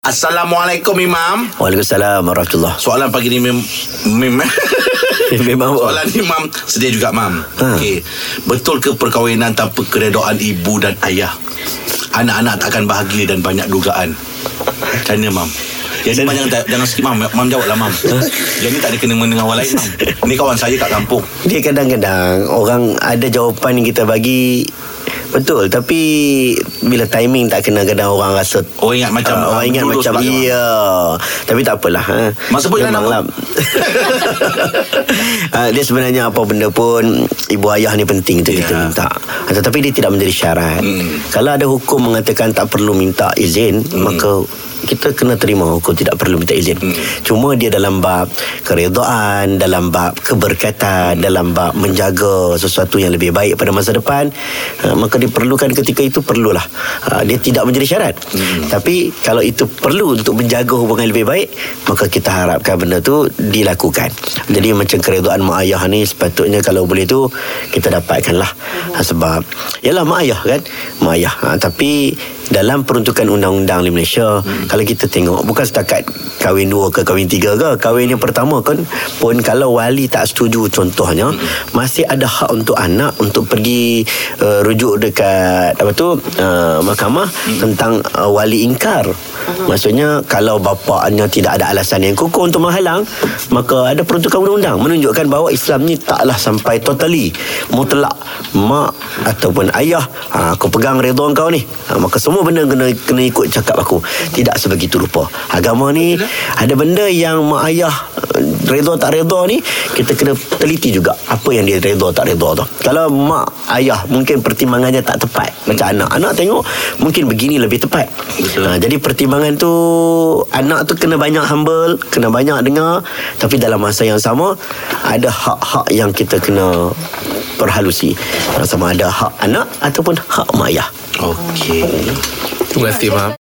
Assalamualaikum Imam. Waalaikumsalam warahmatullahi Soalan pagi ni mem, mem Memang Soalan ni Mam Sedia juga Mam Ha. Okey. Betul ke perkahwinan tanpa keredoan ibu dan ayah? Anak-anak tak akan bahagia dan banyak dugaan. Macam mana Mam Yang ni Mam jangan, jangan skip Mam Mam jawab lah Mam Yang ni tak ada kena dengan orang lain Mam Ni kawan saya kat kampung. Dia kadang-kadang Orang ada jawapan yang kita bagi Betul Tapi Bila timing tak kena Kadang orang rasa Orang ingat macam, uh, ah, Orang ingat macam dia Iya Tapi tak apalah ha. Mak sebut jangan Memanglah. uh, Dia sebenarnya Apa benda pun Ibu ayah ni penting Itu kita Ya. minta Ah, Tetapi dia tidak menjadi syarat Hmm. Kalau ada hukum mengatakan Tak perlu minta izin Maka kita kena terima hukum tidak perlu minta izin. Hmm. Cuma dia dalam bab keredaan, dalam bab keberkatan, dalam bab menjaga sesuatu yang lebih baik pada masa depan, uh, maka diperlukan ketika itu perlulah. Uh, dia tidak menjadi syarat. Hmm. Tapi kalau itu perlu untuk menjaga hubungan lebih baik, maka kita harapkan benda tu dilakukan. Jadi macam keredaan mak ayah ni sepatutnya kalau boleh tu kita dapatkanlah. Uh, sebab yalah mak ayah kan, mak ayah. Uh, tapi dalam peruntukan undang-undang di Malaysia hmm. Kalau kita tengok bukan setakat kahwin dua ke kahwin tiga ke kahwin yang pertama kan pun kalau wali tak setuju contohnya hmm. masih ada hak untuk anak untuk pergi uh, rujuk dekat apa tu uh, mahkamah hmm. tentang uh, wali ingkar maksudnya kalau bapaknya tidak ada alasan yang kukuh untuk menghalang maka ada peruntukan undang-undang menunjukkan bahawa Islam ni taklah sampai totally mutlak mak ataupun ayah ha, aku pegang redha kau ni ha, maka semua benda kena kena ikut cakap aku tidak sebegitu rupa agama ni ada benda yang mak ayah eh, redha tak redha ni kita kena teliti juga apa yang dia redha tak redha tu. Kalau mak ayah mungkin pertimbangannya tak tepat. Macam anak. Anak tengok mungkin begini lebih tepat. Betul. ha, jadi pertimbangan tu anak tu kena banyak humble kena banyak dengar. Tapi dalam masa yang sama ada hak-hak yang kita kena perhalusi. Sama ada hak anak ataupun hak mak ayah. Okey. Terima kasih, Mak.